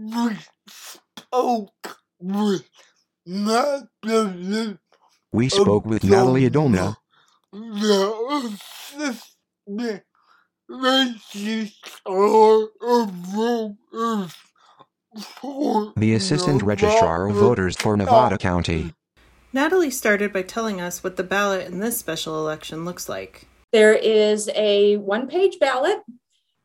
we spoke with Natalie. We spoke with Natalie Adona, The assistant registrar of voters for the assistant registrar of voters for Nevada County. Natalie started by telling us what the ballot in this special election looks like. There is a one page ballot,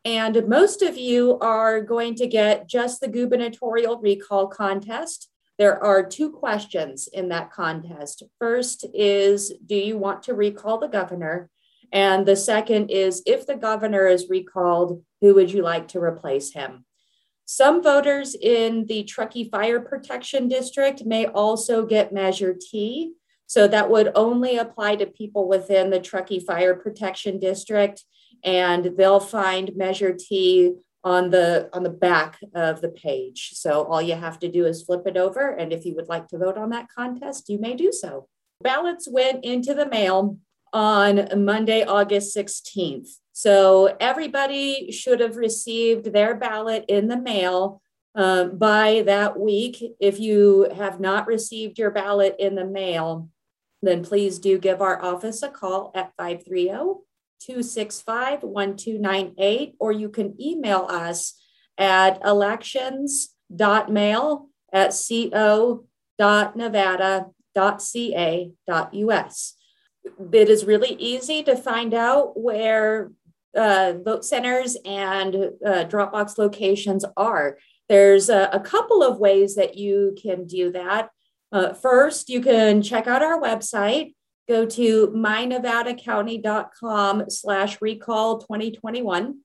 and most of you are going to get just the gubernatorial recall contest. There are two questions in that contest. First is Do you want to recall the governor? And the second is If the governor is recalled, who would you like to replace him? Some voters in the Truckee Fire Protection District may also get Measure T. So that would only apply to people within the Truckee Fire Protection District, and they'll find Measure T on the on the back of the page. So all you have to do is flip it over, and if you would like to vote on that contest, you may do so. Ballots went into the mail on Monday, August 16th. So everybody should have received their ballot in the mail uh, by that week. If you have not received your ballot in the mail, then please do give our office a call at 530 265 1298, or you can email us at elections.mail at co.nevada.ca.us. It is really easy to find out where uh, vote centers and uh, Dropbox locations are. There's a, a, couple of ways that you can do that. Uh, first, you can check out our website. Go to mynevadacounty.com slash recall 2021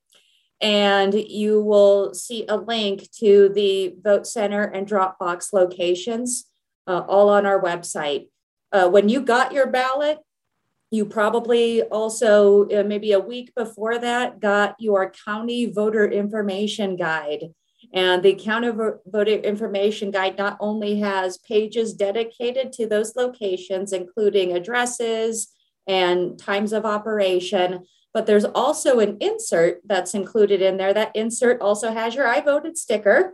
and you will see a link to the vote center and Dropbox locations uh, all on our website. Uh, when you got your ballot, you probably also, uh, maybe a week before that, got your county voter information guide. And the county voter information guide not only has pages dedicated to those locations, including addresses and times of operation, but there's also an insert that's included in there. That insert also has your I voted sticker.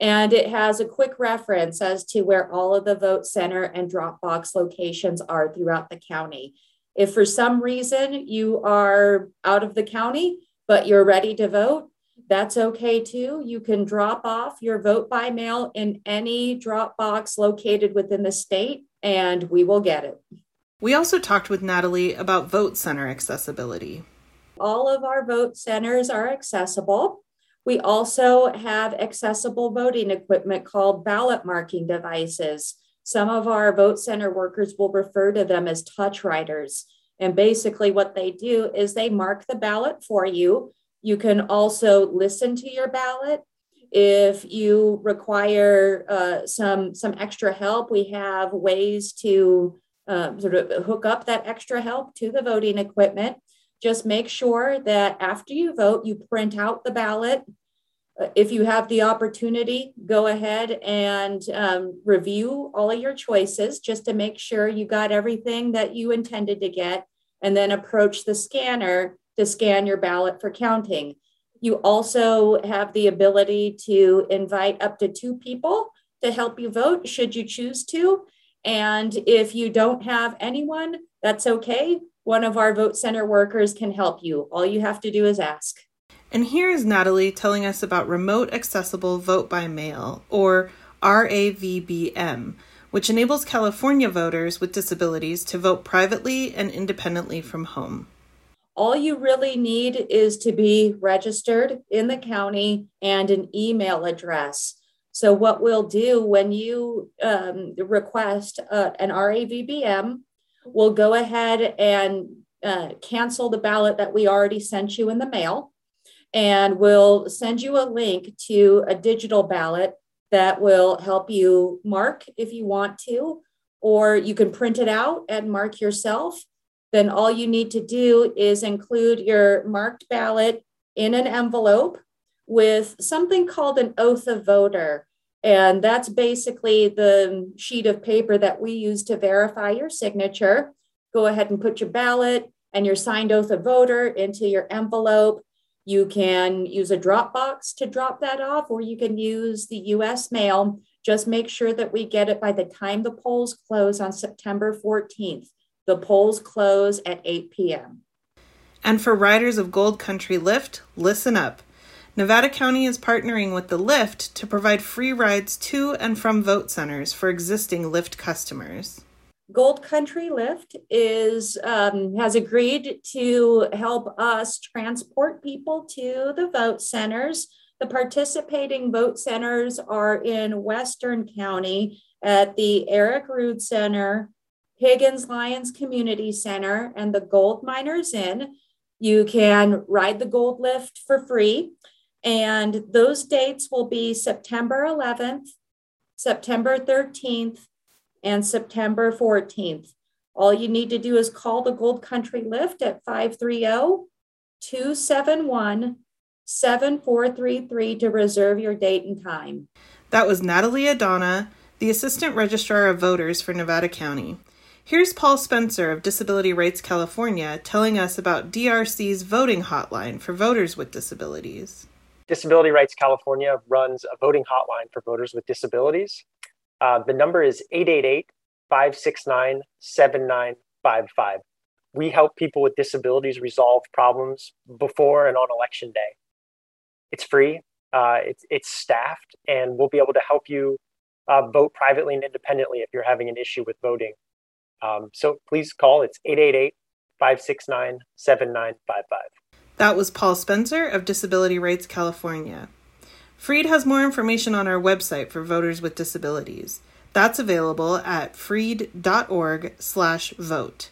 And it has a quick reference as to where all of the vote center and Dropbox locations are throughout the county. If for some reason you are out of the county, but you're ready to vote, that's okay too. You can drop off your vote by mail in any drop box located within the state, and we will get it. We also talked with Natalie about vote center accessibility. All of our vote centers are accessible. We also have accessible voting equipment called ballot marking devices. Some of our vote center workers will refer to them as touch writers. And basically, what they do is they mark the ballot for you. You can also listen to your ballot. If you require uh, some, some extra help, we have ways to um, sort of hook up that extra help to the voting equipment. Just make sure that after you vote, you print out the ballot uh, if you have the opportunity, go ahead and um, review all of your choices just to make sure you got everything that you intended to get, and then approach the scanner to scan your ballot for counting. You also have the ability to invite up to two people to help you vote, should you choose to. And if you don't have anyone, that's okay. One of our vote center workers can help you. All you have to do is ask. And here is Natalie telling us about Remote Accessible Vote by Mail, or RAVBM, which enables California voters with disabilities to vote privately and independently from home. All you really need is to be registered in the county and an email address. So, what we'll do when you um, request uh, an RAVBM, we'll go ahead and uh, cancel the ballot that we already sent you in the mail and we'll send you a link to a digital ballot that will help you mark if you want to, or you can print it out and mark yourself. Then all you need to do is include your marked ballot in an envelope with something called an oath of voter. And that's basically the sheet of paper that we use to verify your signature. Go ahead and put your ballot and your signed oath of voter into your envelope You can use a Dropbox to drop that off, or you can use the US mail. Just make sure that we get it by the time the polls close on September 14th. The polls close at 8 p.m. And for riders of Gold Country Lift, listen up. Nevada County is partnering with the Lift to provide free rides to and from vote centers for existing Lift customers. Gold Country Lift is um, has agreed to help us transport people to the vote centers. The participating vote centers are in Western County at the Eric Rood Center, Higgins Lions Community Center, and the Gold Miners Inn. You can ride the Gold Lift for free, and those dates will be September 11th, September 13th, and September 14th. All you need to do is call the Gold Country Lift at 530 271 7433 to reserve your date and time. That was Natalie Adona, the Assistant Registrar of Voters for Nevada County. Here's Paul Spencer of Disability Rights California telling us about DRC's voting hotline for voters with disabilities. Disability Rights California runs a voting hotline for voters with disabilities. Uh, the number is 888 569 7955. We help people with disabilities resolve problems before and on election day. It's free, uh, it's, it's staffed, and we'll be able to help you uh, vote privately and independently if you're having an issue with voting. Um, so please call. It's 888 569 7955. That was Paul Spencer of Disability Rights California. Freed has more information on our website for voters with disabilities. That's available at freed.org slash vote.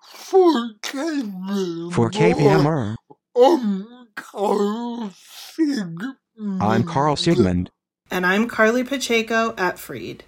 For KVMR, For KVMR, I'm Carl Sigmund. I'm Carl Sigmund. And I'm Carly Pacheco at Freed.